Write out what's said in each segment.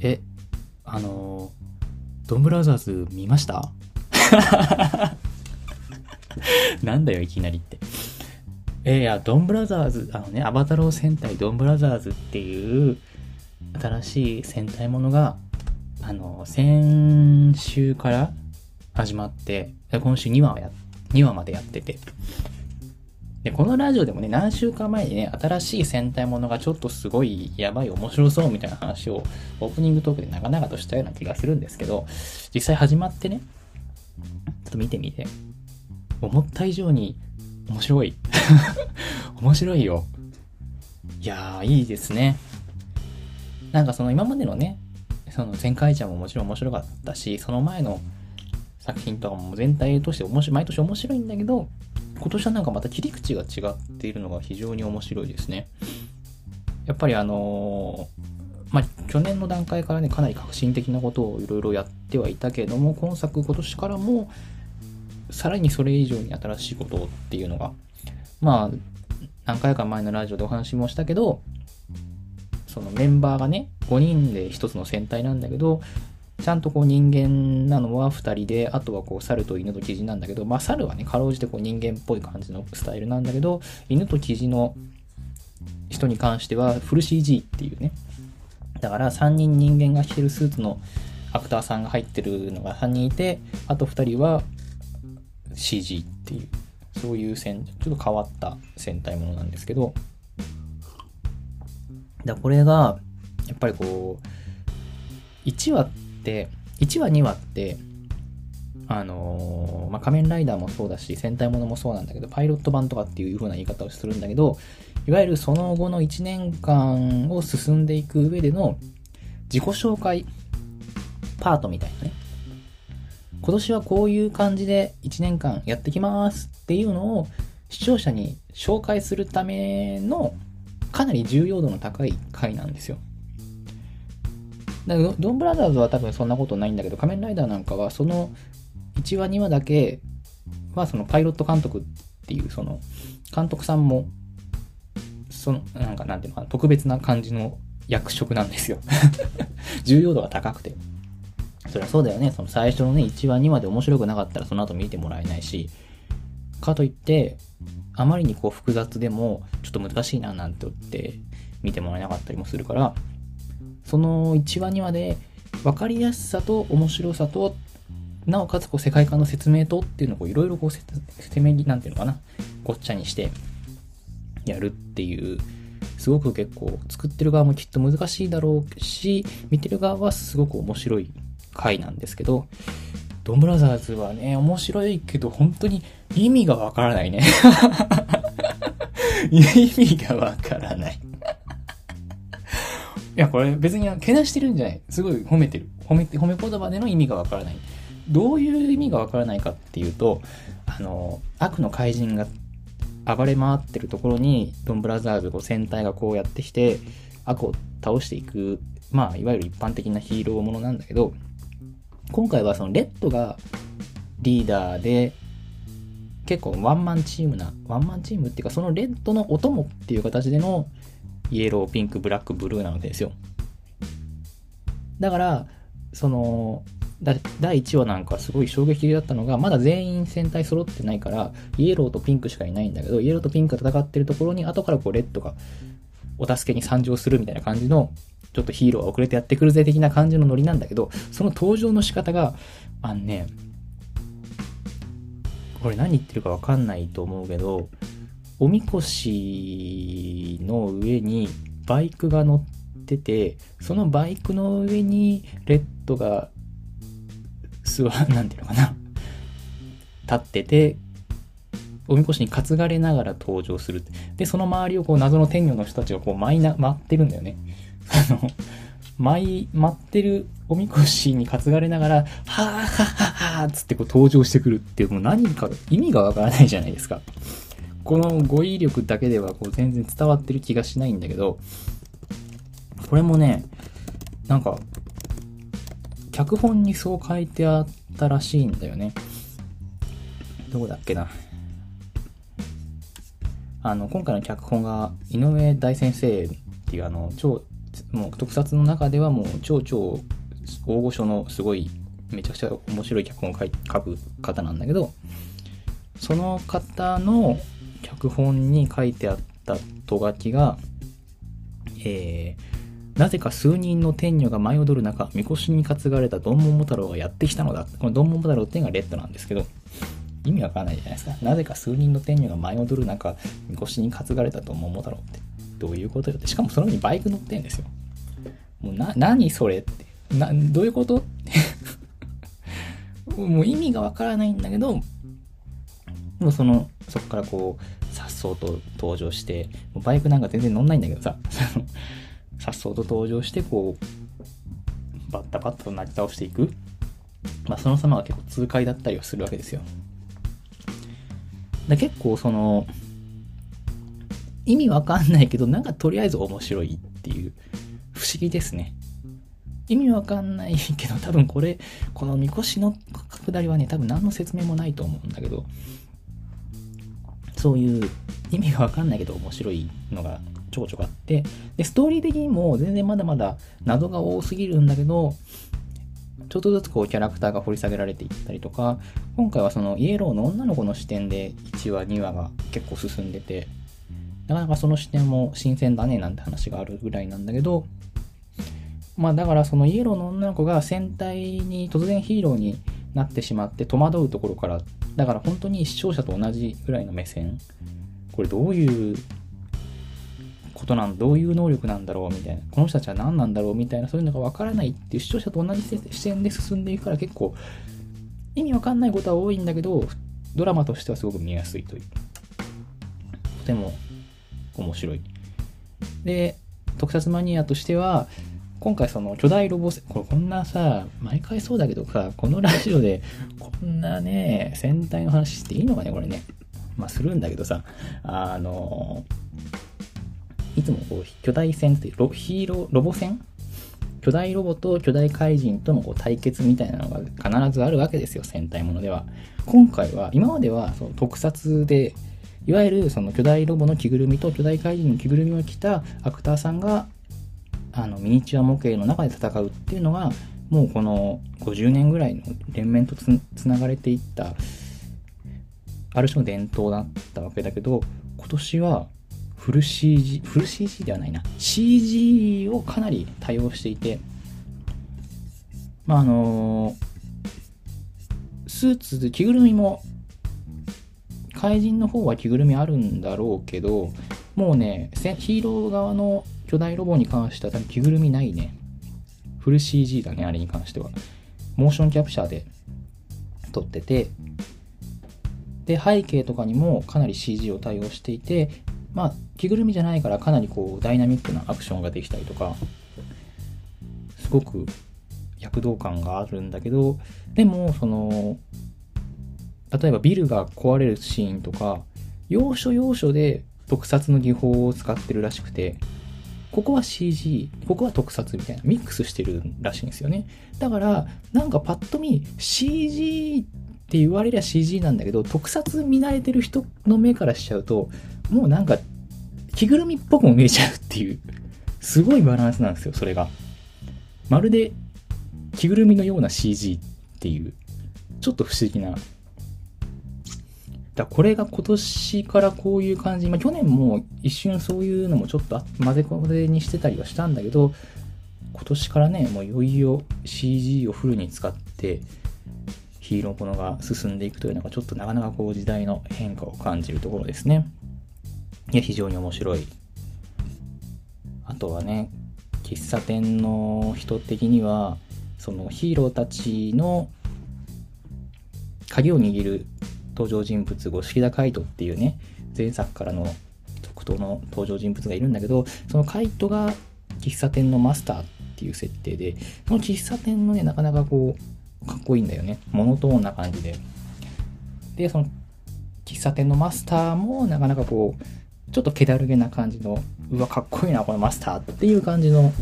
え、あの、ドンブラザーズ見ました？なんだよ、いきなりって。え、いや、ドンブラザーズ、あのね、アバタロー戦隊ドンブラザーズっていう新しい戦隊ものが、あの、先週から始まって、今週2話や、2話までやってて。で、このラジオでもね、何週間前にね、新しい戦隊ものがちょっとすごいやばい面白そうみたいな話をオープニングトークで長々としたような気がするんですけど、実際始まってね、ちょっと見てみて、思った以上に面白い。面白いよ。いやー、いいですね。なんかその今までのね、その前回ちゃんももちろん面白かったし、その前の作品とかも全体として面白い、毎年面白いんだけど、今年はなんかまた切り口が違っているのが非常に面白いですね。やっぱりあのー、まあ、去年の段階からね、かなり革新的なことをいろいろやってはいたけれども、今作、今年からも、さらにそれ以上に新しいことっていうのが、まあ、何回か前のラジオでお話もしたけど、そのメンバーがね、5人で1つの戦隊なんだけど、ちゃんとこう人間なのは2人で、あとはこう猿と犬とキジなんだけど、まあ猿はね、かろうじてこう人間っぽい感じのスタイルなんだけど、犬とキジの人に関してはフル CG っていうね。だから3人人間が着てるスーツのアクターさんが入ってるのが3人いて、あと2人は CG っていう、そういう戦、ちょっと変わった戦隊ものなんですけど、だこれが、やっぱりこう、1話って、1話2話って、あのー、まあ、仮面ライダーもそうだし、戦隊ものもそうなんだけど、パイロット版とかっていう風な言い方をするんだけど、いわゆるその後の1年間を進んでいく上での自己紹介パートみたいなね。今年はこういう感じで1年間やってきますっていうのを視聴者に紹介するためのかなり重要度の高い回なんですよ。だかドンブラザーズは多分そんなことないんだけど、仮面ライダーなんかはその1話2話だけはそのパイロット監督っていうその監督さんもそのなんかなんていうのかな特別な感じの役職なんですよ 重要度が高くて。そりゃそうだよね。その最初のね、1話2話で面白くなかったらその後見てもらえないし、かといって、あまりにこう複雑でもちょっと難しいななんて言って見てもらえなかったりもするから、その1話2話で分かりやすさと面白さと、なおかつこう世界観の説明とっていうのをいろいろこうせめぎ、なんていうのかな、ごっちゃにしてやるっていう、すごく結構作ってる側もきっと難しいだろうし、見てる側はすごく面白い回なんですけど、ドンブラザーズはね、面白いけど、本当に意味がわからないね。意味がわからない。いや、これ別にけなしてるんじゃない。すごい褒めてる。褒めて、褒め言葉での意味がわからない。どういう意味がわからないかっていうと、あの、悪の怪人が暴れ回ってるところに、ドンブラザーズ5戦隊がこうやってきて、悪を倒していく、まあ、いわゆる一般的なヒーローものなんだけど、今回はそのレッドがリーダーで、結構ワンマンチームな、ワンマンチームっていうか、そのレッドのお供っていう形でのイエロー、ピンク、ブラック、ブルーなのですよ。だから、その、第1話なんかすごい衝撃的だったのが、まだ全員戦隊揃ってないから、イエローとピンクしかいないんだけど、イエローとピンクが戦ってるところに、後からこうレッドがお助けに参上するみたいな感じのちょっとヒーローが遅れてやってくるぜ的な感じのノリなんだけど、その登場の仕方が、あのね、これ何言ってるかわかんないと思うけど、おみこしの上にバイクが乗ってて、そのバイクの上にレッドが座、なんていうのかな、立ってて、おみこしに担がれながら登場する。で、その周りをこう謎の天女の人たちがこう舞いな、舞ってるんだよね。あの、舞、待ってるおみこしに担がれながら、はぁはぁはぁつってこう登場してくるっていう、もう何か意味がわからないじゃないですか。この語彙力だけではこう全然伝わってる気がしないんだけど、これもね、なんか、脚本にそう書いてあったらしいんだよね。どこだっけな。あの、今回の脚本が井上大先生っていうあの、超もう特撮の中ではもう超超大御所のすごいめちゃくちゃ面白い脚本を書く方なんだけどその方の脚本に書いてあったと書きが、えー、なぜか数人の天女が舞い踊る中、みこしに担がれたドンモモ太郎がやってきたのだ。このドンモモ太郎っていうのがレッドなんですけど、意味わかんないじゃないですか。なぜか数人の天女が舞い踊る中、みこしに担がれたドンモモ太郎って、どういうことよって。しかもその上にバイク乗ってんですよ。もうな、何それって。な、どういうこと もう意味がわからないんだけど、でもその、そこからこう、さっそうと登場して、バイクなんか全然乗んないんだけどさ、さっそうと登場して、こう、バッタバッタとなり倒していく。まあ、その様が結構痛快だったりはするわけですよ。だ結構その、意味わかんないけど、なんかとりあえず面白いっていう、不思議ですね。意味わかんないけど、多分これ、このみこしの下りはね、多分何の説明もないと思うんだけど、そういう意味がわかんないけど面白いのがちょこちょこあって、で、ストーリー的にも全然まだまだ謎が多すぎるんだけど、ちょっとずつこうキャラクターが掘り下げられていったりとか、今回はそのイエローの女の子の視点で1話、2話が結構進んでて、なかなかその視点も新鮮だねなんて話があるぐらいなんだけど、まあだからそのイエローの女の子が戦隊に突然ヒーローになってしまって戸惑うところからだから本当に視聴者と同じぐらいの目線。これどういうことなんどういう能力なんだろうみたいな。この人たちは何なんだろうみたいな。そういうのが分からないっていう視聴者と同じ視点で進んでいくから結構意味わかんないことは多いんだけどドラマとしてはすごく見やすいという。とても面白い。で特撮マニアとしては今回その巨大ロボ戦これこんなさ、毎回そうだけどさ、このラジオで こんなね、戦隊の話していいのかね、これね。まあするんだけどさ、あの、いつもこう巨大戦ってロヒーロー、ロボ戦？巨大ロボと巨大怪人とのこう対決みたいなのが必ずあるわけですよ、戦隊ものでは。今回は、今まではその特撮で、いわゆるその巨大ロボの着ぐるみと巨大怪人の着ぐるみを着たアクターさんがあのミニチュア模型の中で戦うっていうのがもうこの50年ぐらいの連綿とつながれていったある種の伝統だったわけだけど今年はフル CG フル CG ではないな。CG をかなり多用していてまああのスーツ着ぐるみも怪人の方は着ぐるみあるんだろうけどもうねヒーロー側の巨大ロボに関しては多分着ぐるみないね。フル CG だね、あれに関しては。モーションキャプチャーで。撮ってて、で、背景とかにもかなり CG を対応していて、まあ、着ぐるみじゃないからかなりこう、ダイナミックなアクションができたりとか、すごく躍動感があるんだけど、でも、その、例えばビルが壊れるシーンとか、要所要所で特撮の技法を使ってるらしくて、ここは CG、ここは特撮みたいな、ミックスしてるらしいんですよね。だから、なんかパッと見、CG って言われりゃ CG なんだけど、特撮見慣れてる人の目からしちゃうと、もうなんか、着ぐるみっぽくも見えちゃうっていう、すごいバランスなんですよ、それが。まるで、着ぐるみのような CG っていう、ちょっと不思議なだこれが今年からこういう感じ、まあ、去年も一瞬そういうのもちょっと混ぜこぜにしてたりはしたんだけど、今年からね、もういよいよ CG をフルに使ってヒーローものが進んでいくというのがちょっとなかなかこう時代の変化を感じるところですね。いや、非常に面白い。あとはね、喫茶店の人的には、そのヒーローたちの鍵を握る登場人物、五色田海斗っていうね、前作からの特等の登場人物がいるんだけど、その海斗が喫茶店のマスターっていう設定で、その喫茶店のね、なかなかこう、かっこいいんだよね。モノトーンな感じで。で、その喫茶店のマスターもなかなかこう、ちょっと気だるげな感じの、うわ、かっこいいな、このマスターっていう感じの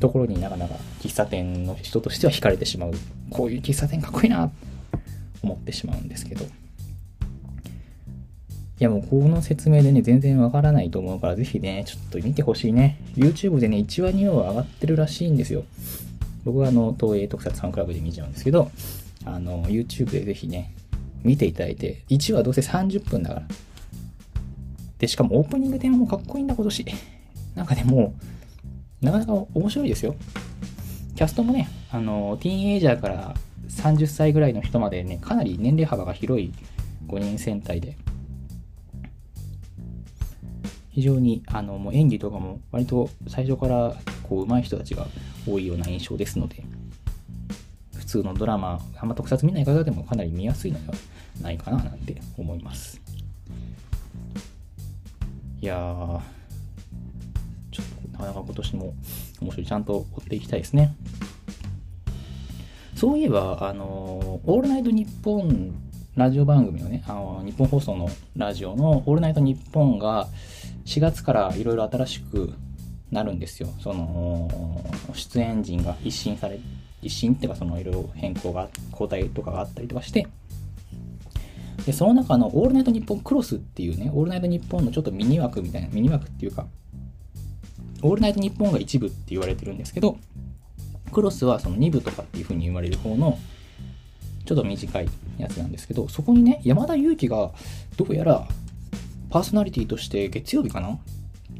ところになかなか喫茶店の人としては惹かれてしまう。こういう喫茶店かっこいいな思ってしまうんですけどいやもうこの説明でね、全然わからないと思うから、ぜひね、ちょっと見てほしいね。YouTube でね、1話2話は上がってるらしいんですよ。僕はあの、東映特撮ファンクラブで見ちゃうんですけど、あの、YouTube でぜひね、見ていただいて、1話どうせ30分だから。で、しかもオープニングテーマもかっこいいんだ、今年。なんかね、もう、なかなか面白いですよ。キャストもね、あの、ティーンエイジャーから30歳ぐらいの人までね、かなり年齢幅が広い5人戦隊で、非常にあのもう演技とかも割と最初からこう上手い人たちが多いような印象ですので、普通のドラマ、あんま特撮見ない方でもかなり見やすいのではないかななんて思います。いやー、ちょっとなかなか今年も面白い。ちゃんと追っていきたいですね。そういえば、あの、オールナイトニッポンラジオ番組のね、あの日本放送のラジオのオールナイトニッポンが、4月からいろいろ新しくなるんですよ。その、出演陣が一新され、一新っていうかそのいろいろ変更が、交代とかがあったりとかして、で、その中のオールナイトニッポンクロスっていうね、オールナイトニッポンのちょっとミニ枠みたいな、ミニ枠っていうか、オールナイトニッポンが一部って言われてるんですけど、クロスはその2部とかっていう風に言われる方の、ちょっと短いやつなんですけど、そこにね、山田裕貴がどうやらパーソナリティとして月曜日かな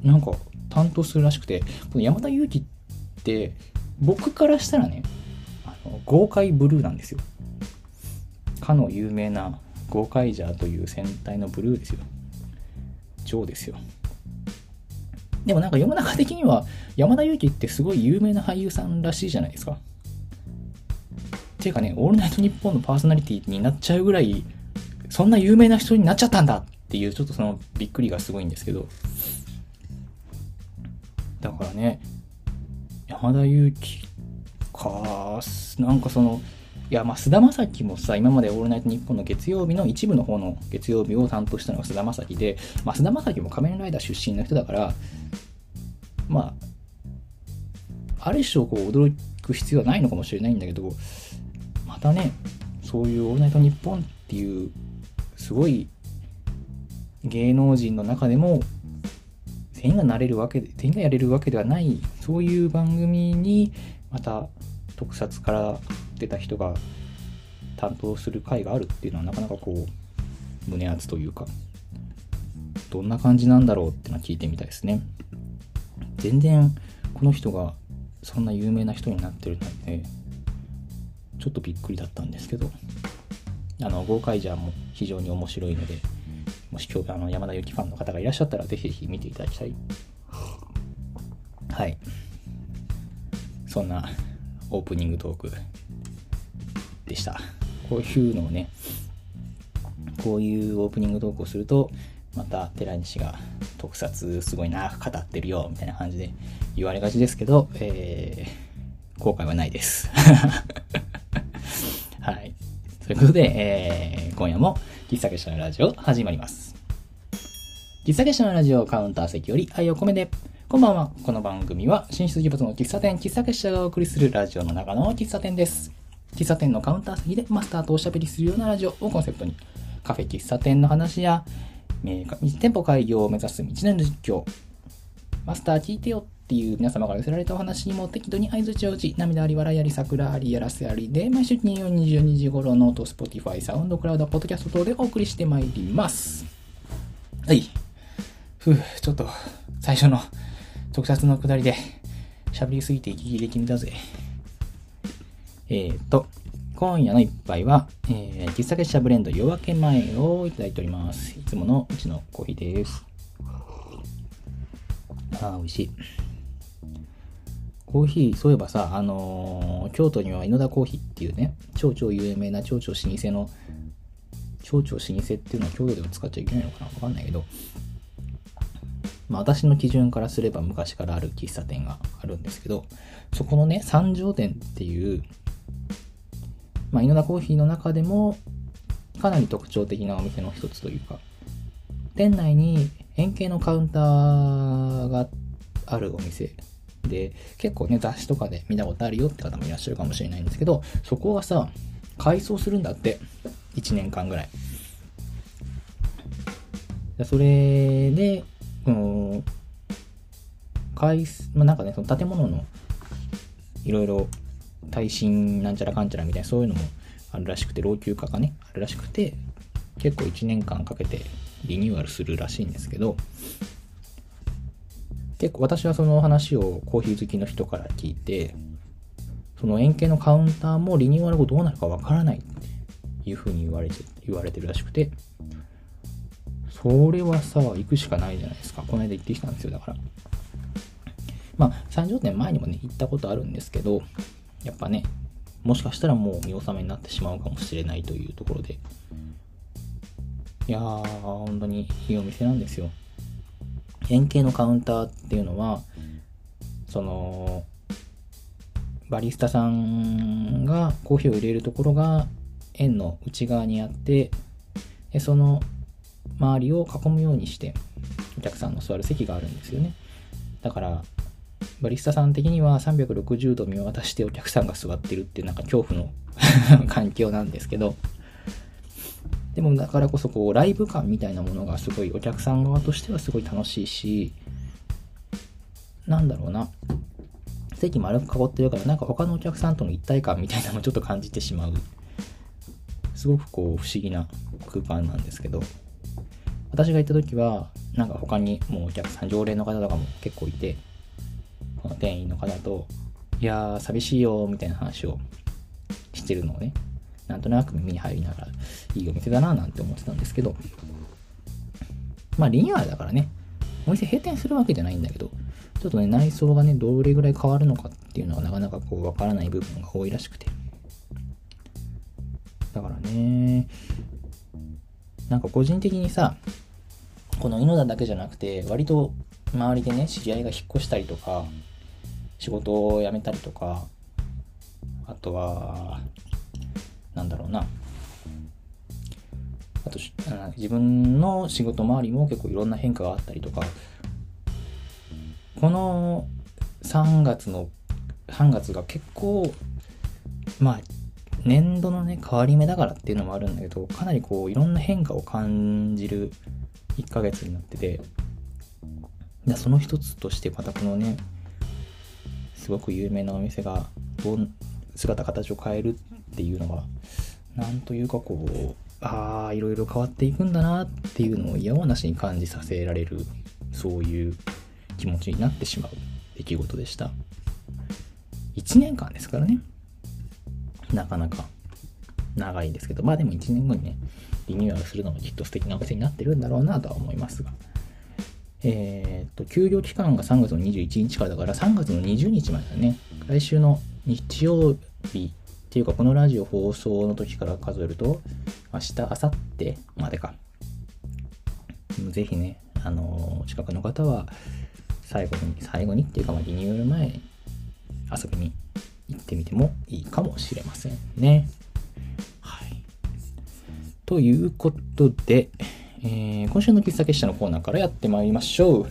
なんか担当するらしくて、この山田裕貴って僕からしたらね、あの豪快ブルーなんですよ。かの有名な豪快ジャーという戦隊のブルーですよ。ジョーですよ。でもなんか世の中的には山田裕貴ってすごい有名な俳優さんらしいじゃないですか。っていうかね、オールナイトニッポンのパーソナリティになっちゃうぐらい、そんな有名な人になっちゃったんだっていうちょっとそのびっくりがすごいんですけどだからね山田裕貴かなんかそのいやまあ菅田将暉もさ今まで「オールナイトニッポン」の月曜日の一部の方の月曜日を担当したのが菅田将暉で、まあ、菅田将暉も仮面ライダー出身の人だからまあある種をこう驚く必要はないのかもしれないんだけどまたねそういう「オールナイトニッポン」っていうすごい芸能人の中でも全員がなれるわけで全員がやれるわけではないそういう番組にまた特撮から出た人が担当する回があるっていうのはなかなかこう胸熱というかどんな感じなんだろうってのは聞いてみたいですね全然この人がそんな有名な人になってるなんてちょっとびっくりだったんですけどあの豪快ジャーも非常に面白いのでもし今日あの山田由紀ファンの方がいらっしゃったら、ぜひぜひ見ていただきたい。はい。そんなオープニングトークでした。こういうのをね、こういうオープニングトークをすると、また寺西が特撮すごい長く語ってるよみたいな感じで言われがちですけど、えー、後悔はないです。はい。ということで、えー、今夜も喫茶結社のラジオ始まります。喫茶結社のラジオカウンター席より愛を込めて、こんばんは。この番組は進出疑物の喫茶店、喫茶結社がお送りするラジオの中の喫茶店です。喫茶店のカウンター席でマスターとおしゃべりするようなラジオをコンセプトに、カフェ喫茶店の話やえ、店舗開業を目指す道の実況、マスター聞いてよっていう皆様から寄せられたお話にも適度に合図値を打ち、涙あり、笑いあり、桜あり、やらせありで、毎週金曜22時頃のと Spotify、サウンドクラウド、ポッドキャスト等でお送りしてまいります。はい。ふう、ちょっと、最初の特撮のくだりで、喋りすぎて息切れ気味だぜ。えーと、今夜の一杯は、えー、喫茶結社ブレンド夜明け前をいただいております。いつものうちのコーヒーです。ああ、美味しい。コーヒー、そういえばさ、あのー、京都には井田コーヒーっていうね、超超有名な超超老舗の、超超老舗っていうのは京都では使っちゃいけないのかな？わかんないけど、まあ私の基準からすれば昔からある喫茶店があるんですけど、そこのね、三条店っていう、まあ井田コーヒーの中でも、かなり特徴的なお店の一つというか、店内に円形のカウンターがあるお店で、結構ね、雑誌とかで見たことあるよって方もいらっしゃるかもしれないんですけど、そこはさ、改装するんだって。1年間ぐらい。それで、この、回まあ、なんかね、その建物のいろいろ耐震なんちゃらかんちゃらみたいなそういうのもあるらしくて、老朽化がね、あるらしくて、結構1年間かけてリニューアルするらしいんですけど、結構私はその話をコーヒー好きの人から聞いて、その円形のカウンターもリニューアル後どうなるかわからないっていうふうに言われて、言われてるらしくて、それはさ、行くしかないじゃないですか。この間行ってきたんですよ、だから。まあ、30年前にもね、行ったことあるんですけど、やっぱね、もしかしたらもう見納めになってしまうかもしれないというところで、いやー、本当にいいお店なんですよ。円形のカウンターっていうのは、その、バリスタさんがコーヒーを入れるところが円の内側にあってでその周りを囲むようにしてお客さんの座る席があるんですよねだからバリスタさん的には360度見渡してお客さんが座ってるっていうなんか恐怖の 環境なんですけどでもだからこそこうライブ感みたいなものがすごいお客さん側としてはすごい楽しいしなんだろうな。席丸く囲ってるからなんか他のお客さんとの一体感みたいなのをちょっと感じてしまう。すごくこう不思議な空間なんですけど私が行った時はなんか他にもうお客さん常連の方とかも結構いて店員の方といやー寂しいよみたいな話をしてるのをねなんとなく耳に入りながらいいお店だななんて思ってたんですけどまあリニューアルだからねお店閉店するわけじゃないんだけどちょっとね、内装がね、どれぐらい変わるのかっていうのはなかなかこう、わからない部分が多いらしくて。だからね、なんか個人的にさ、この犬田だけじゃなくて、割と周りでね、知り合いが引っ越したりとか、仕事を辞めたりとか、あとは、なんだろうな、あと、自分の仕事周りも結構いろんな変化があったりとか、この3月の3月が結構まあ年度のね変わり目だからっていうのもあるんだけどかなりこういろんな変化を感じる1ヶ月になってて。その一つとしてまたこのねすごく有名なお店がどう姿形を変えるっていうのはなんというかこうああいろいろ変わっていくんだなっていうのを嫌なしに感じさせられるそういう気持ちになってしまう出来事でした。1年間ですからね。なかなか長いんですけど、まあでも1年後にね、リニューアルするのもきっと素敵なお店になってるんだろうなとは思いますが。えっ、と、休業期間が3月の21日からだから3月の20日までだね。来週の日曜日っていうか、このラジオ放送の時から数えると、明日、明後日までか。ぜひね、あのー、近くの方は、最後に、最後にっていうか、まあ、リニューアル前遊びに行ってみてもいいかもしれませんね。はい。ということで、えー、今週の喫茶結社のコーナーからやってまいりましょう。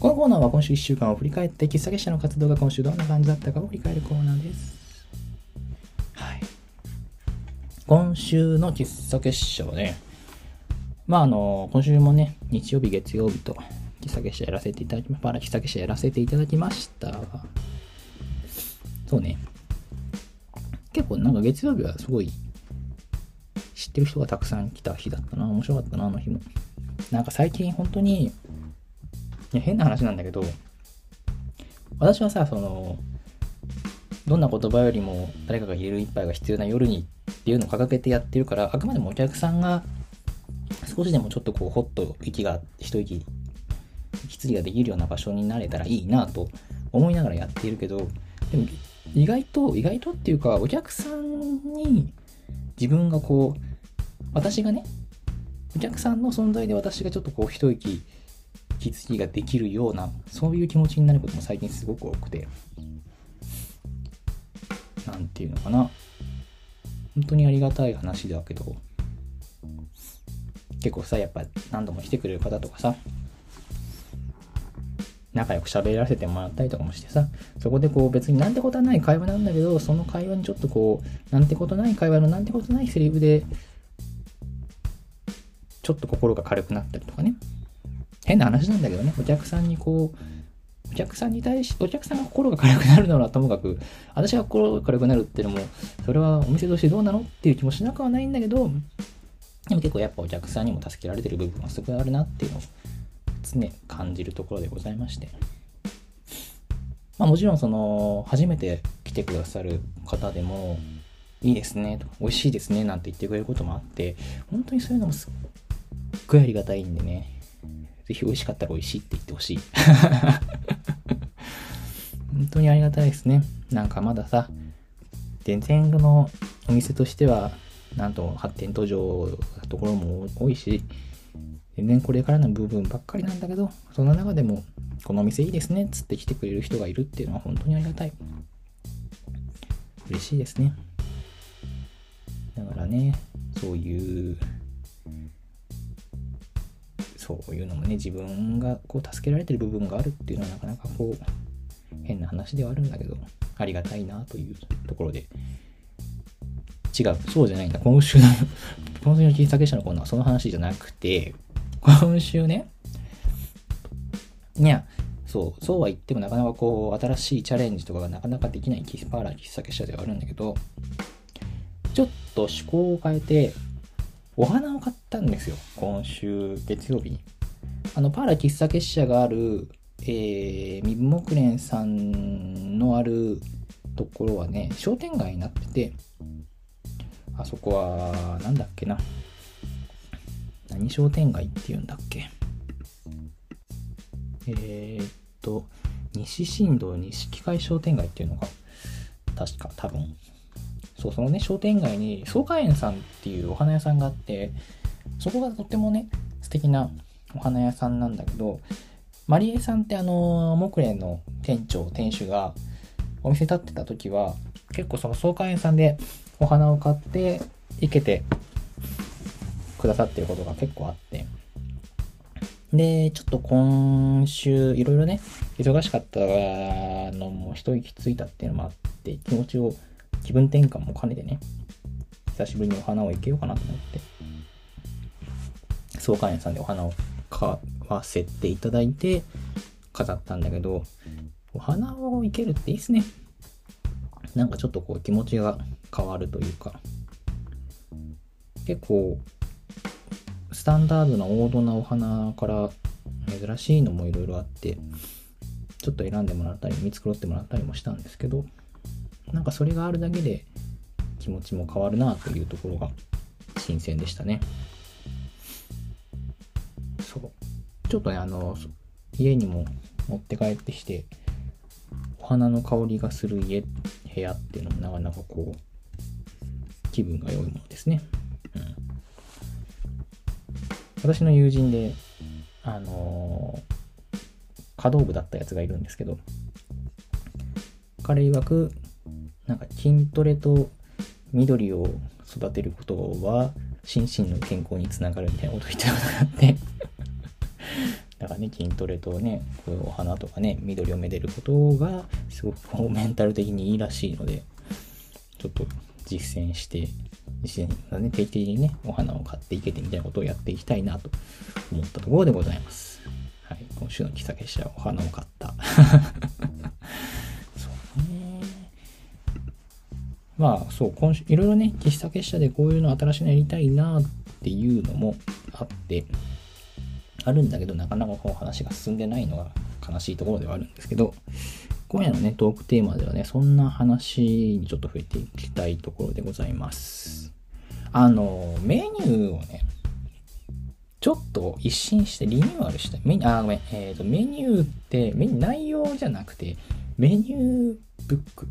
このコーナーは今週1週間を振り返って、喫茶結社の活動が今週どんな感じだったかを振り返るコーナーです。はい。今週の喫茶結社はね、まああの、今週もね、日曜日、月曜日と、喫茶結社やらせていただきま、パラ喫茶結社やらせていただきました。そうね。結構なんか月曜日はすごい知ってる人がたくさん来た日だったな。面白かったな、あの日も。なんか最近本当に、いや変な話なんだけど、私はさ、その、どんな言葉よりも誰かが入れる一杯が必要な夜にっていうのを掲げてやってるから、あくまでもお客さんが少しでもちょっとこう、ほっと息が、一息羊ができるような場所になれたらいいなと思いながらやっているけど、でも意外と、意外とっていうか、お客さんに自分がこう、私がね、お客さんの存在で私がちょっとこう一息、気づきができるような、そういう気持ちになることも最近すごく多くて、なんていうのかな。本当にありがたい話だけど、結構さ、やっぱ何度も来てくれる方とかさ、仲良く喋らせてもらったりとかもしてさ、そこでこう別になんてことはない会話なんだけど、その会話にちょっとこう、なんてことない会話のなんてことないセリフで、ちょっと心が軽くなったりとかね。変な話なんだけどね、お客さんにこう、お客さんに対し、お客さんが心が軽くなるのはともかく、私が心が軽くなるっていうのも、それはお店としてどうなのっていう気もしなくはないんだけど、でも結構やっぱお客さんにも助けられてる部分はすごいあるなっていうのを常感じるところでございまして。まあもちろんその、初めて来てくださる方でも、いいですねとか、美味しいですねなんて言ってくれることもあって、本当にそういうのもすっごいありがたいんでね、ぜひ美味しかったら美味しいって言ってほしい。本当にありがたいですね。なんかまださ、全然のお店としては、なんと発展途上なところも多いし、全然これからの部分ばっかりなんだけど、その中でも、このお店いいですねっつって来てくれる人がいるっていうのは本当にありがたい。嬉しいですね。だからね、そういう、そういうのもね、自分がこう助けられてる部分があるっていうのはなかなかこう、変な話ではあるんだけど、ありがたいなというところで、違う、そうじゃないんだ。今週の 今週の小さけ者のコーナーはその話じゃなくて、今週ね、いや、そう、そうは言ってもなかなかこう、新しいチャレンジとかがなかなかできないキスパーラー喫茶結社ではあるんだけど、ちょっと趣向を変えて、お花を買ったんですよ。今週月曜日に。あの、パーラ喫茶結社がある、えー、ミブモクレンさんのあるところはね、商店街になってて、あそこは、なんだっけな。何商店街っていうんだっけ。えー、っと、西新道西会商店街っていうのが、確か、多分。そう、そのね、商店街に、草加園さんっていうお花屋さんがあって、そこがとってもね、素敵なお花屋さんなんだけど、マリエさんってあの、木蓮の店長、店主がお店立ってた時は、結構その草加園さんでお花を買って生けてくださってることが結構あって。で、ちょっと今週いろいろね、忙しかったのも一息ついたっていうのもあって、気持ちを、気分転換も兼ねてね、久しぶりにお花を生けようかなと思って、草加園さんでお花を買わせていただいて飾ったんだけど、お花を生けるっていいっすね。なんかちょっとこう気持ちが変わるというか、結構、スタンダードな王道なお花から珍しいのもいろいろあって、ちょっと選んでもらったり、見繕ってもらったりもしたんですけど、なんかそれがあるだけで気持ちも変わるなというところが新鮮でしたね。そう。ちょっとね、あの、家にも持って帰ってきて、お花の香りがする家、部屋っていうのもなかなかこう、気分が良いものですね。うん。私の友人で、あのー、可動部だったやつがいるんですけど、彼曰く、なんか筋トレと緑を育てることは心身の健康につながるみたいなこと言ってたことがあって だからね、筋トレとね、こういうお花とかね、緑をめでることが、すごくこうメンタル的にいいらしいので、ちょっと実践して、実践ね、定期的にね、お花を買っていけてみたいなことをやっていきたいなと思ったところでございます。はい、今週の喫茶結社はお花を買った。まあ、そう、今週、いろいろね、喫茶結社でこういうの新しいのやりたいなっていうのもあって、あるんだけど、なかなかこう話が進んでないのが悲しいところではあるんですけど、今夜のね、トークテーマではね、そんな話にちょっと触れていきたいところでございます。あの、メニューをね、ちょっと一新してリニューアルしたい。メニュー、あ、ごめん。えっ、ー、と、メニューって、メニュー内容じゃなくて、メニューブック、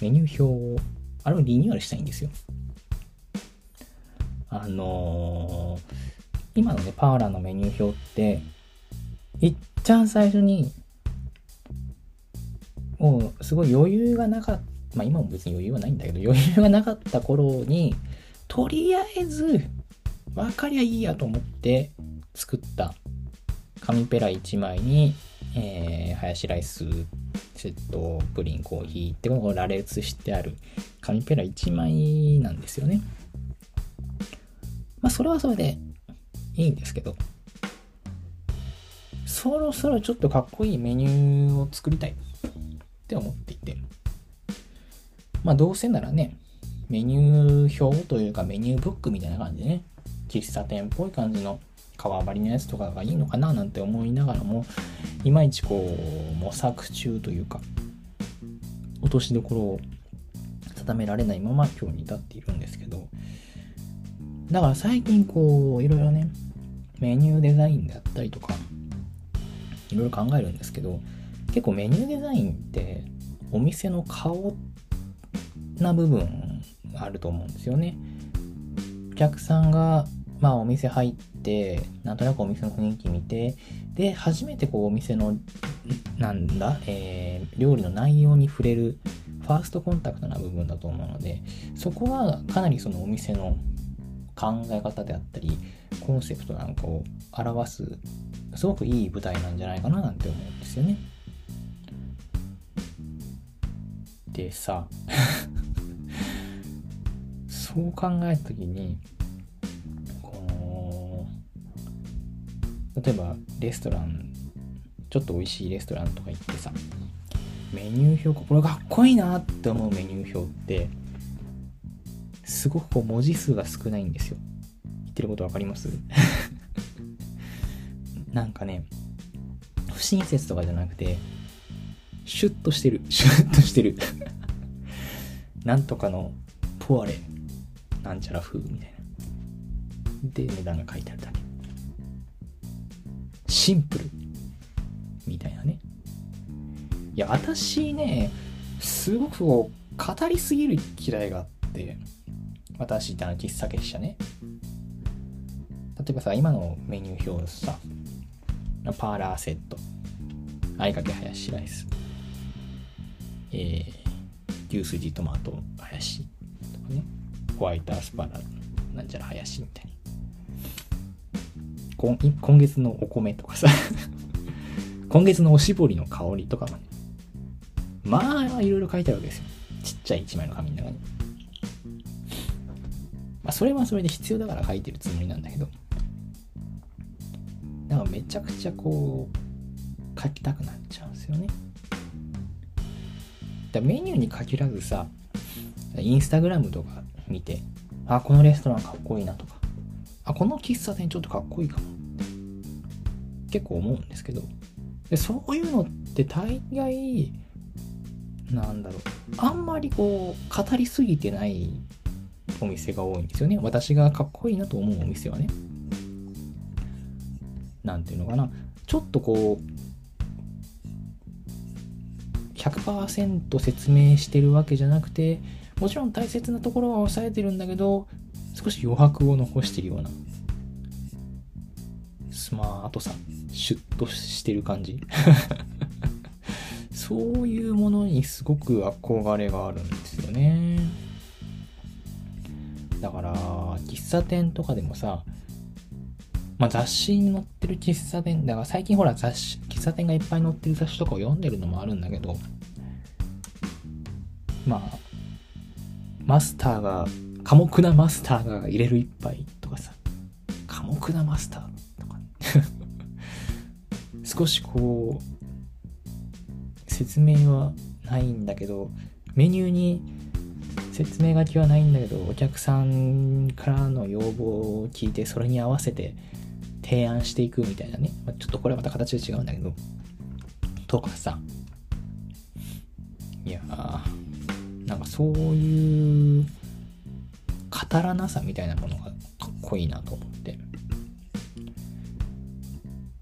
メニュー表を、あれをリニューアルしたいんですよ。あのー今のね、パーラーのメニュー表って、いっちゃん最初に、もうすごい余裕がなかった、まあ今も別に余裕はないんだけど、余裕がなかった頃に、とりあえず、分かりゃいいやと思って作った紙ペラ1枚に、えー、ハヤシライスセット、プリン、コーヒーってこの羅列してある紙ペラ1枚なんですよね。まあそれはそれでいいんですけど、そろそろちょっとかっこいいメニューを作りたいって思っていて、まあどうせならね、メニュー表というかメニューブックみたいな感じでね、喫茶店っぽい感じの革張りのやつとかがいいのかななんて思いながらも、いまいちこう、模索中というか、落としどころを定められないまま今日に至っているんですけど、だから最近こう、いろいろね、メニューデザインであったりとか、いろいろ考えるんですけど、結構メニューデザインってお店の顔な部分あると思うんですよね。お客さんが、まあお店入って、なんとなくお店の雰囲気見て、で、初めてこうお店の、なんだ、えー、料理の内容に触れるファーストコンタクトな部分だと思うので、そこはかなりそのお店の考え方であったり、コンセプトなんかを表す、すごくいい舞台なんじゃないかななんて思うんですよね。でさ、そう考えた時に、例えばレストラン、ちょっと美味しいレストランとか行ってさ、メニュー表、これかっこいいなって思うメニュー表って、すごくこう文字数が少ないんですよ。言ってることわかります？なんかね、不親切とかじゃなくて、シュッとしてる。シュッとしてる。なんとかのポワレ、なんちゃら風みたいな。で、値段が書いてあるだけ。シンプル。みたいなね。いや、私ね、すごくこう、語りすぎる嫌いがあって、私ってあの喫茶結社ね。例えばさ、今のメニュー表さ、パーラーセット、あいかけハヤシライス、えー、牛すじトマトハヤシとかね、ホワイトアスパラなんちゃらハヤシみたいな。今今月のお米とかさ 今月のおしぼりの香りとかもね、まあ、いろいろ書いてあるわけですよ。ちっちゃい一枚の紙の中に。まあ、それはそれで必要だから書いてるつもりなんだけど、なんかめちゃくちゃこう、書きたくなっちゃうんですよね。だメニューに限らずさ、インスタグラムとか見て、あ、このレストランかっこいいなとか、あ、この喫茶店ちょっとかっこいいかも結構思うんですけど、でそういうのって大概、なんだろう、あんまりこう、語りすぎてないお店が多いんですよね。私がかっこいいなと思うお店はね。なんていうのかな。ちょっとこう、100%説明してるわけじゃなくて、もちろん大切なところは抑えてるんだけど、少し余白を残してるような。スマートさ、シュッとしてる感じ？そういうものにすごく憧れがあるんですよね。だから、喫茶店とかでもさ、まあ、雑誌に載ってる喫茶店、だから最近ほら雑誌、喫茶店がいっぱい載ってる雑誌とかを読んでるのもあるんだけど、まあ、マスターが、寡黙なマスターが入れる一杯とかさ、寡黙なマスター、少しこう、説明はないんだけど、メニューに説明書きはないんだけど、お客さんからの要望を聞いて、それに合わせて提案していくみたいなね。まあ、ちょっとこれはまた形で違うんだけど、とかさ。いやー、なんかそういう語らなさみたいなものがかっこいいなと思って。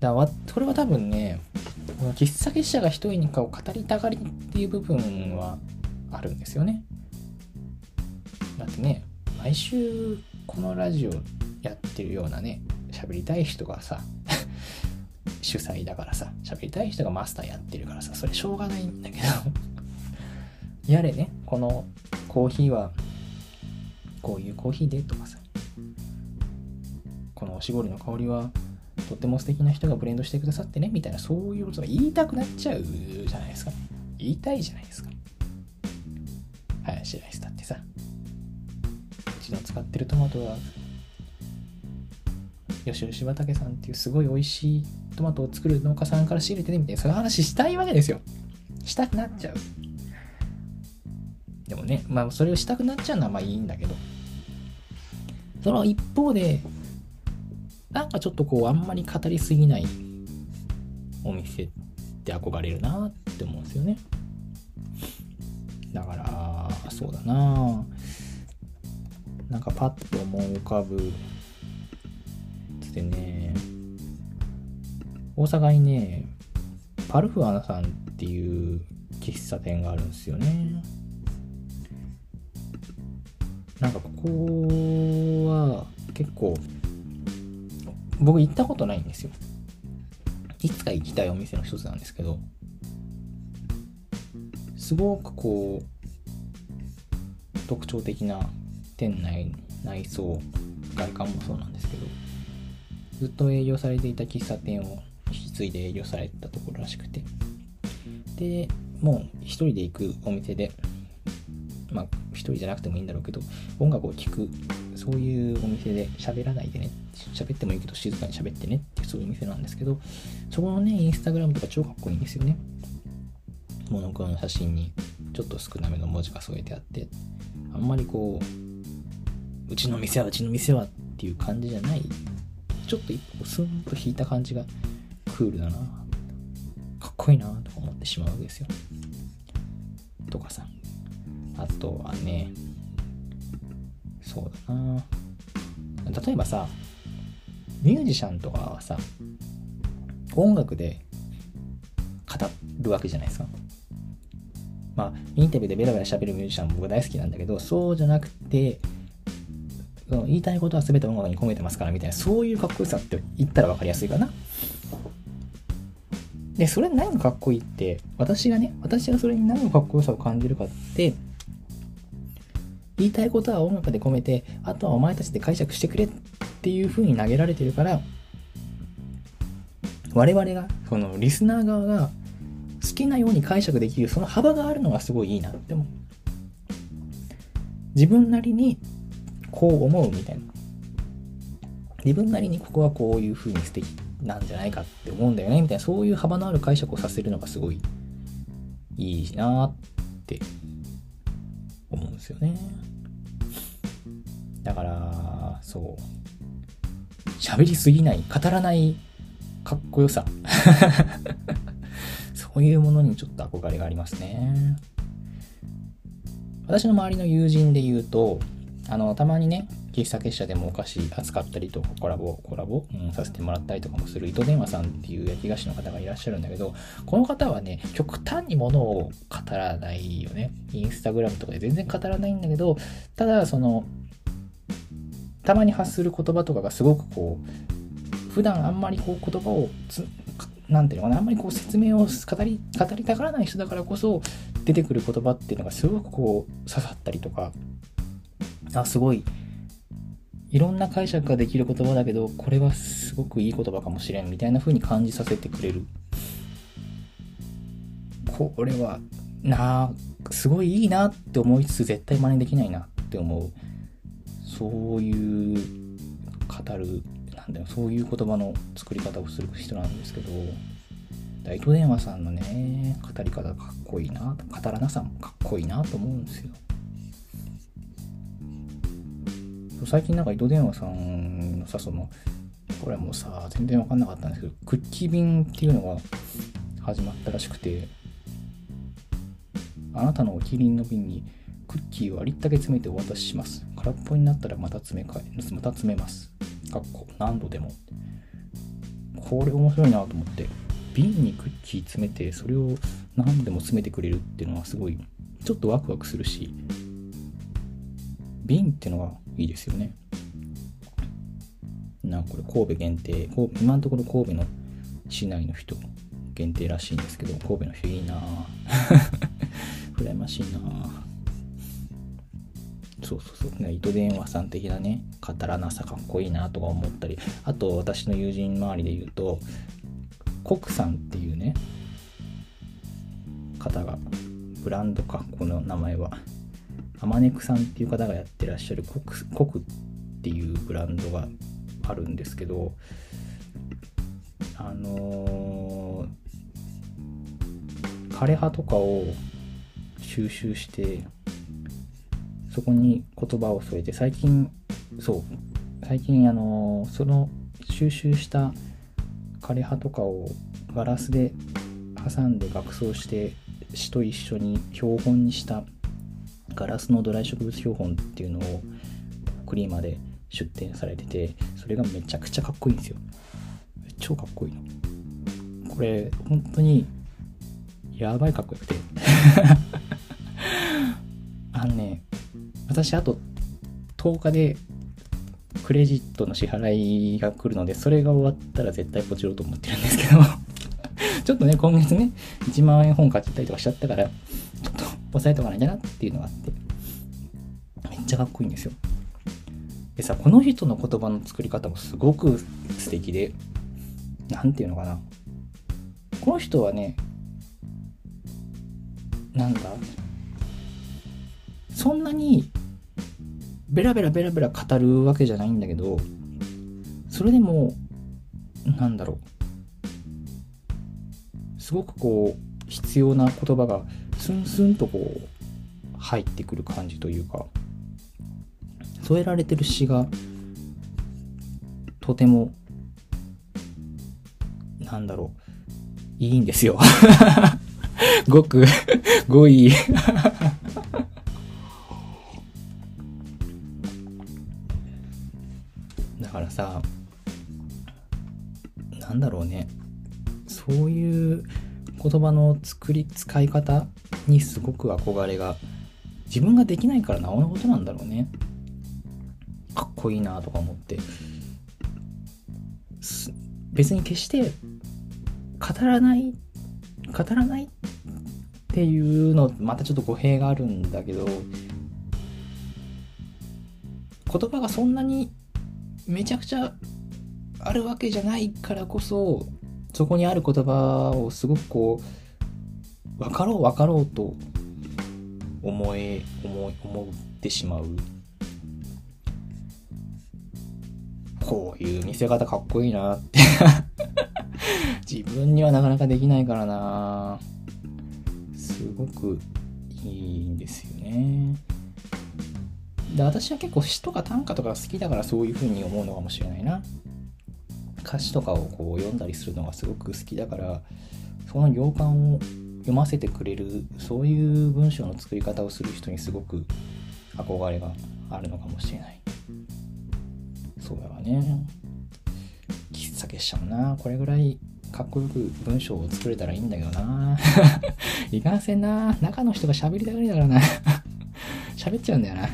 だわこれは多分ね、喫茶結社が一人にかを語りたがりっていう部分はあるんですよね。だってね、毎週このラジオやってるようなね、喋りたい人がさ、主催だからさ、喋りたい人がマスターやってるからさ、それしょうがないんだけどやれね、このコーヒーは、こういうコーヒーでとかさ、このおしぼりの香りは、とっても素敵な人がブレンドしてくださってね、みたいな、そういうことが言いたくなっちゃうじゃないですか。言いたいじゃないですか。林ライスだってさ、うちの使ってるトマトは、吉野柴武さんっていうすごい美味しいトマトを作る農家さんから仕入れてねみたいなそういう話したいわけですよしたくなっちゃうでもねまあそれをしたくなっちゃうのはまあいいんだけどその一方でなんかちょっとこうあんまり語りすぎないお店って憧れるなって思うんですよね。だからそうだな。なんかパッと思い浮かぶつってね大阪にねパルフアナさんっていう喫茶店があるんですよね。なんかここは結構僕行ったことないんですよ。いつか行きたいお店の一つなんですけどすごくこう特徴的な店内内装外観もそうなんですけどずっと営業されていた喫茶店を引き継いで営業されてたところらしくて。でもう一人で行くお店でまあ一人じゃなくてもいいんだろうけど音楽を聴くそういうお店で喋らないでね。喋ってもいいけど静かに喋ってねってそういうお店なんですけどそこのねインスタグラムとか超かっこいいんですよね。モノクロの写真にちょっと少なめの文字が添えてあってあんまりこううちの店はうちの店はっていう感じじゃない。ちょっと一歩スンと引いた感じがクールだな。かっこいいなとか思ってしまうわけですよ。とかさ。あとはねそうだな。例えばさミュージシャンとかはさ音楽で語るわけじゃないですか。まあインタビューでベラベラ喋るミュージシャンも僕大好きなんだけどそうじゃなくてその言いたいことは全て音楽に込めてますからみたいなそういうかっこよさって言ったら分かりやすいかな。でそれ何がかっこいいって私がね私がそれに何のかっこよさを感じるかって言いたいことは音楽で込めてあとはお前たちで解釈してくれっていう風に投げられてるから我々がそのリスナー側が好きなように解釈できるその幅があるのがすごいいいなって思う。自分なりにこう思うみたいな。自分なりにここはこういう風に素敵なんじゃないかって思うんだよねみたいな。そういう幅のある解釈をさせるのがすごいいいなって思うんですよね。だからそう。喋りすぎない語らないかっこよさ。そういうものにちょっと憧れがありますね。私の周りの友人で言うとあのたまにね喫茶結社でもお菓子扱ったりとかコラボコラボ、うん、させてもらったりとかもする糸電話さんっていう焼き菓子の方がいらっしゃるんだけどこの方はね極端にものを語らないよね。インスタグラムとかで全然語らないんだけどただそのたまに発する言葉とかがすごくこう普段あんまりこう言葉をつなんていうのかなあんまりこう説明を語り語りたがらない人だからこそ出てくる言葉っていうのがすごくこう刺さったりとかあすごいいろんな解釈ができる言葉だけどこれはすごくいい言葉かもしれんみたいな風に感じさせてくれる。これはなあすごいいいなって思いつつ絶対真似できないなって思う。そういう語るなんだよそういう言葉の作り方をする人なんですけど大東電話さんのね語り方かっこいいな語らなさもかっこいいなと思うんですよ。最近なんか糸電話さんのさそのこれはもうさ全然分かんなかったんですけどクッキー便っていうのが始まったらしくてあなたのお気に入りの瓶にクッキーをありったけ詰めてお渡しします。空っぽになったらまた詰め替えまた詰めます。かっこ何度でも。これ面白いなと思って瓶にクッキー詰めてそれを何度でも詰めてくれるっていうのはすごいちょっとワクワクするし瓶ってのがいいですよね。なんかこれ神戸限定、今のところ神戸の市内の人限定らしいんですけど、神戸の人いいな 羨ましいなそうそうそう。糸電話さん的なね、語らなさかっこいいなとか思ったり、あと私の友人周りで言うと、コクさんっていうね、方が、ブランドか、この名前は。あまねくさんっていう方がやってらっしゃるコクコクっていうブランドがあるんですけどあのー、枯葉とかを収集してそこに言葉を添えて最近そう最近あの、その収集した枯葉とかをガラスで挟んで額装して詩と一緒に標本にしたガラスのドライ植物標本っていうのをクリーマで出展されててそれがめちゃくちゃかっこいいんですよ。超かっこいいの。これ本当にやばいかっこよくて。あのね私あと10日でクレジットの支払いが来るのでそれが終わったら絶対ポチろうと思ってるんですけど。ちょっとね今月ね1万円本買っちゃったりとかしちゃったからちょっと押さえとかないんだなっていうのがあって。めっちゃかっこいいんですよ。でさこの人の言葉の作り方もすごく素敵で何て言うのかな。この人はねなんだそんなにベラベラベラベラ語るわけじゃないんだけどそれでもなんだろう。すごくこう必要な言葉がスンスンとこう入ってくる感じというか添えられてる詩がとてもなんだろう。いいんですよ。ごくごい。だかなんだろうね。そういう言葉の作り使い方にすごく憧れが自分ができないからなおのことなんだろうね。かっこいいなとか思って。別に決して語らない語らないっていうのまたちょっと語弊があるんだけど言葉がそんなにめちゃくちゃあるわけじゃないからこそそこにある言葉をすごくこう分かろう分かろうと思え思思ってしまう。こういう見せ方かっこいいなって。自分にはなかなかできないからな。すごくいいんですよね。で私は結構詩とか短歌とか好きだからそういう風に思うのかもしれないな。歌詞とかをこう読んだりするのがすごく好きだからその行間を読ませてくれるそういう文章の作り方をする人にすごく憧れがあるのかもしれない。そうだわね。喫茶結社もな。これぐらいかっこよく文章を作れたらいいんだけどな。いかんせんな。中の人が喋りたがりだからな。喋っちゃうんだよな。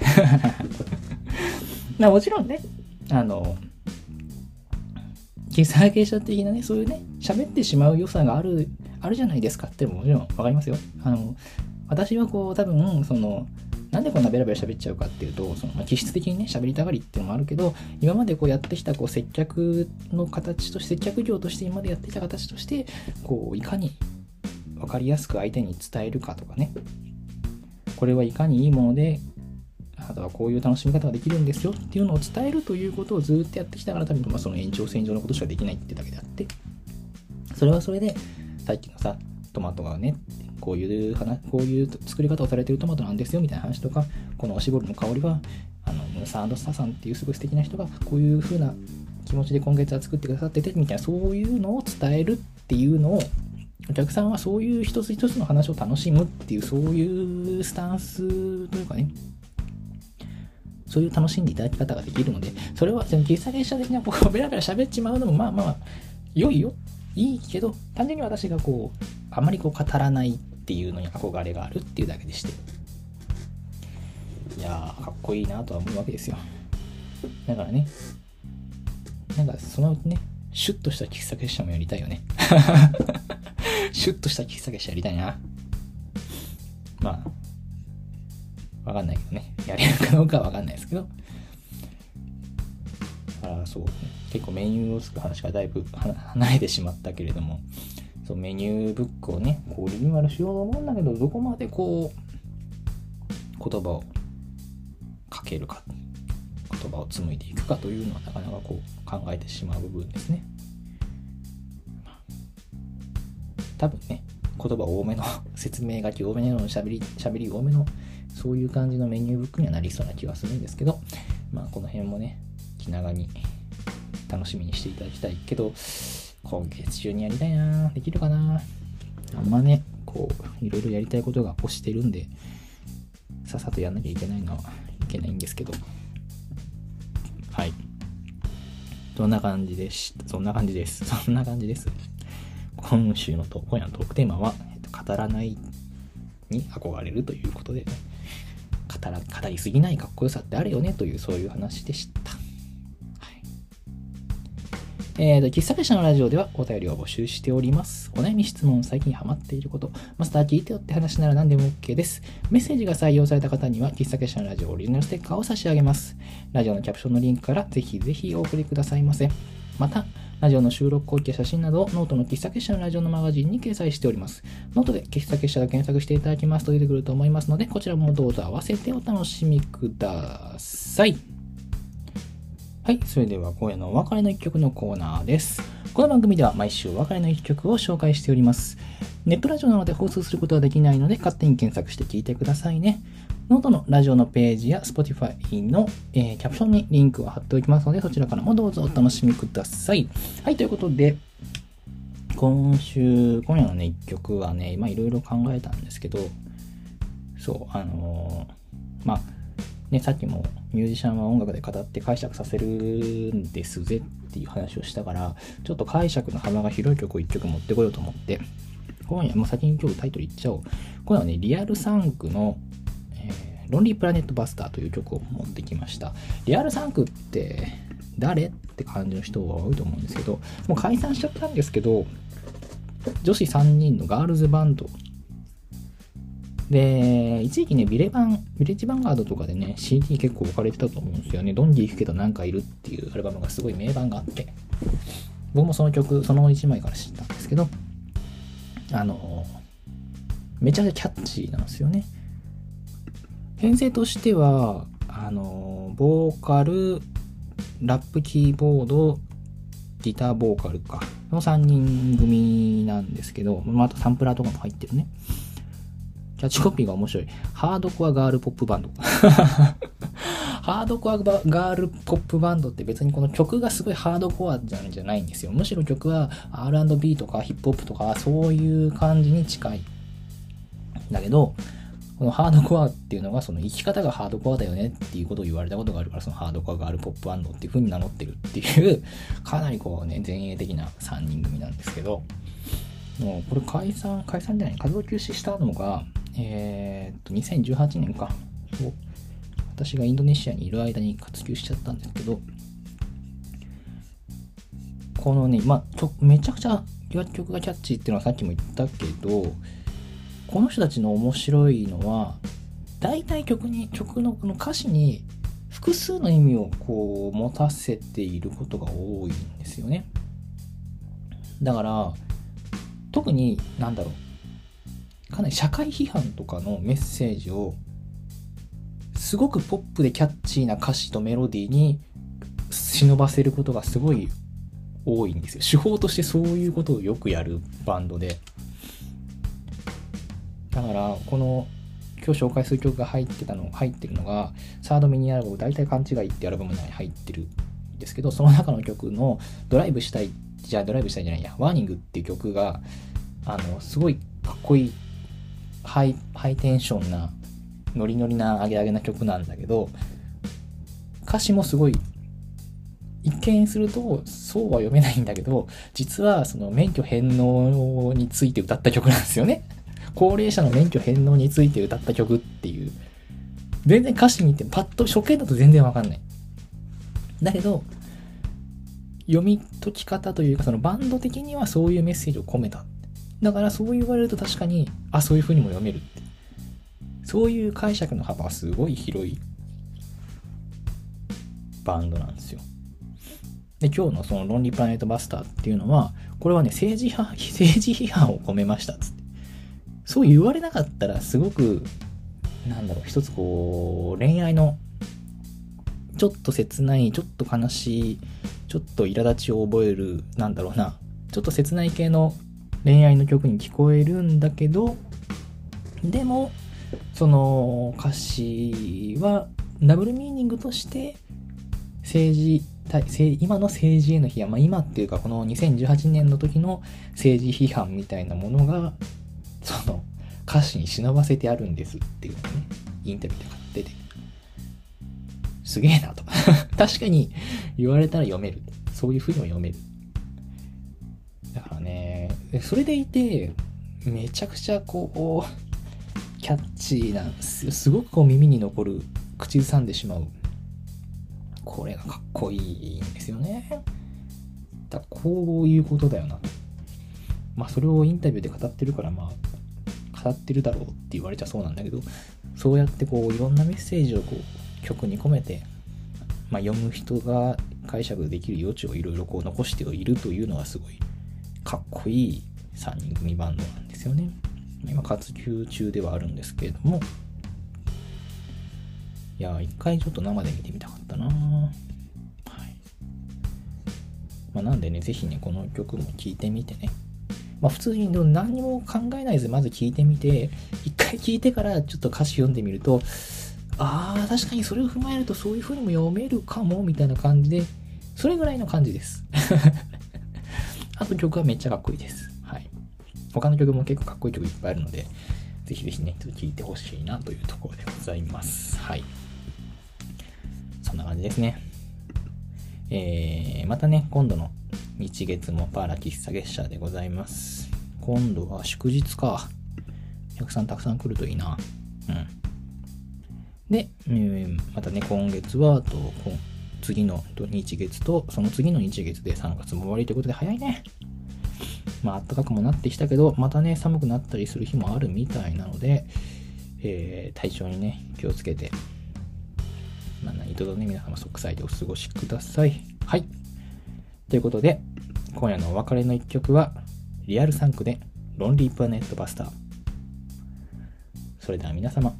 まあもちろんねあの喫茶芸者的なねそういうね喋ってしまう良さがあるあるじゃないですかってもちろん分かりますよ。あの私はこう多分そのなんでこんなベラベラ喋っちゃうかっていうと、そのまあ、気質的にね、喋りたがりっていうのもあるけど、今までこうやってきたこう接客の形として、接客業として今までやってきた形として、こう、いかに分かりやすく相手に伝えるかとかね、これはいかにいいもので、あとはこういう楽しみ方ができるんですよっていうのを伝えるということをずっとやってきたから多分、まあ、その延長線上のことしかできないってだけであって、それはそれで、さっきのさ、トマトがね、こういう話、こういう作り方をされてるトマトなんですよみたいな話とか、このおしぼりの香りは、あの、ムーサンスタさんっていうすごい素敵な人が、こういう風な気持ちで今月は作ってくださってて、みたいな、そういうのを伝えるっていうのを、お客さんはそういう一つ一つの話を楽しむっていう、そういうスタンスというかね、そういう楽しんでいただき方ができるので、それは、喫茶列車的なこうベラベラ喋っちまうのも、まあまあ、良いよ。いいけど、単純に私がこう、あまりこう語らないっていうのに憧れがあるっていうだけでして。いやー、かっこいいなとは思うわけですよ。だからね、なんかそのね、シュッとした喫茶結社もやりたいよね。シュッとした喫茶結社やりたいな。まあ、わかんないけどね。やれるかどうかはわかんないですけど。あそう、結構メニューを作る話がだいぶ離れてしまったけれども、そうメニューブックをね、こうリニューアルしようと思うんだけど、どこまでこう、言葉を書けるか。言葉を紡いでいくかというのはなかなかこう考えてしまう部分ですね。多分ね、言葉多めの 説明書き多めのしゃべり、しゃべり多めのそういう感じのメニューブックにはなりそうな気はするんですけど、まあこの辺もね、気長に楽しみにしていただきたいけど、今月中にやりたいなできるかなあんまね、こう、いろいろやりたいことが押してるんで、さっさとやんなきゃいけないのはいけないんですけど、はい。そんな感じでした。そんな感じです。そんな感じです。今週のと、今夜のトークテーマは、えっと、語らないに憧れるということで、語ら語りすぎないかっこよさってあるよねというそういう話でした。えーと、喫茶店のラジオではお便りを募集しております。お悩み質問、最近ハマっていること、マスター聞いてよって話なら何でも OK です。メッセージが採用された方には、喫茶結社のラジオオリジナルステッカーを差し上げます。ラジオのキャプションのリンクからぜひぜひお送りくださいませ。また、ラジオの収録後記や写真などをノートの喫茶結社のラジオのマガジンに掲載しております。ノートで喫茶結社と検索していただきますと出てくると思いますので、こちらもどうぞ合わせてお楽しみください。はい、それでは今夜のお別れの一曲のコーナーです。この番組では毎週お別れの一曲を紹介しております。ネットラジオなので放送することはできないので勝手に検索して聞いてくださいね。ノートのラジオのページや Spotify の、えー、キャプションにリンクを貼っておきますので、そちらからもどうぞお楽しみください。はい、ということで、今週、今夜のね、一曲はね、まあいろいろ考えたんですけど、そう、あのー、まあ、ね、さっきもミュージシャンは音楽で語って解釈させるんですぜっていう話をしたから、ちょっと解釈の幅が広い曲を1曲持ってこようと思って、今夜、もう先に今日タイトル言っちゃおう。今夜はね、リアルサンクの、ロンリープラネットバスターという曲を持ってきました。リアルサンクって誰？って感じの人が多いと思うんですけど、もう解散しちゃったんですけど、女子3人のガールズバンドで、一時期ね、ビレバン、ビレッジヴァンガードとかでね、CD 結構置かれてたと思うんですよね。ドンディ行くけどなんかいるっていうアルバムがすごい名盤があって、僕もその曲、その1枚から知ったんですけど、あの、めちゃくちゃキャッチーなんですよね。編成としては、あの、ボーカル、ラップキーボード、ギターボーカルか、の3人組なんですけど、またサンプラーとかも入ってるね。キャッチコピーが面白い。ハードコアガールポップバンド。ハードコアガールポップバンドって別にこの曲がすごいハードコアじゃじゃないんですよ。むしろ曲は R&B とかヒップホップとかそういう感じに近い。だけど、このハードコアっていうのがその生き方がハードコアだよねっていうことを言われたことがあるから、そのハードコアガールポップバンドっていう風に名乗ってるっていう、かなりこうね、前衛的な3人組なんですけど、もうこれ解散、解散じゃない、活動休止したのが、えー、っと、2018年か。そう私がインドネシアにいる間に活休しちゃったんですけど、このね、まあ、めちゃくちゃ楽曲がキャッチーっていうのはさっきも言ったけど、この人たちの面白いのは、大体曲に、曲のこの歌詞に複数の意味をこう持たせていることが多いんですよね。だから、特に、なんだろう、かなり社会批判とかのメッセージをすごくポップでキャッチーな歌詞とメロディーに忍ばせることがすごい多いんですよ。手法としてそういうことをよくやるバンドで。だから、この今日紹介する曲が入ってたの、入ってるのが、サードミニアルバム、大体勘違いってアルバム内に入ってるんですけど、その中の曲のドライブしたい、じゃあドライブしたいじゃないや、ワーニングっていう曲が、あの、すごいかっこいいハイハイテンションなノリノリなアゲアゲな曲なんだけど歌詞もすごい一見するとそうは読めないんだけど実はその免許返納について歌った曲なんですよね。高齢者の免許返納について歌った曲っていう全然歌詞見てパッと初見だと全然わかんないだけど読み解き方というかそのバンド的にはそういうメッセージを込めただからそう言われると確かに、あ、そういう風にも読めるって。そういう解釈の幅はすごい広いバンドなんですよ。で、今日のその論理プラネットバスターっていうのは、これはね、政治派、政治批判を込めましたっつって。そう言われなかったら、すごく、なんだろう、一つこう、恋愛のちょっと切ない、ちょっと悲しい、ちょっと苛立ちを覚える、なんだろうな、ちょっと切ない系の恋愛の曲に聞こえるんだけど、でも、その歌詞はダブルミーニングとして政治今の政治への批判、まあ、今っていうかこの2018年の時の政治批判みたいなものがその歌詞に忍ばせてあるんですっていうのねインタビューで買ってすげえなと。確かに言われたら読める。そういう風にも読める。だからねそれでいてめちゃくちゃこうキャッチーなんですすごくこう耳に残る口ずさんでしまう。これがかっこいいんですよね。だこういうことだよな。まあそれをインタビューで語ってるからまあ語ってるだろうって言われちゃそうなんだけどそうやってこういろんなメッセージをこう曲に込めて、まあ、読む人が解釈できる余地をいろいろこう残しているというのはすごいかっこいい3人組バンドなんですよね。今活休中ではあるんですけれどもいや一回ちょっと生で見てみたかったなはい。まあ、なんでね、ぜひね、この曲も聴いてみてね。まあ普通に何も考えないでまず聴いてみて、一回聴いてからちょっと歌詞読んでみると、ああ、確かにそれを踏まえるとそういう風にも読めるかも、みたいな感じで、それぐらいの感じです。あと曲はめっちゃかっこいいです。はい。他の曲も結構かっこいい曲いっぱいあるので、ぜひぜひね、ちょっと聴いてほしいなというところでございます。はい。そんな感じですね。えー、またね、今度の日月もパーラ喫茶月謝でございます。今度は祝日か。お客さんたくさん来るといいな。うん。で、えー、またね、今月は、と次の日月と、その次の日月で3月も終わりということで早いね。まあ、暖かくもなってきたけど、またね、寒くなったりする日もあるみたいなので、えー、体調にね、気をつけてまあ、何卒ね、皆様即歳でお過ごしください。はい。ということで、今夜のお別れの一曲は、リアルサンクで、ロンリープラネットバスター。それでは皆様、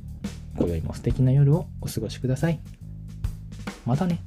今宵も素敵な夜をお過ごしください。またね。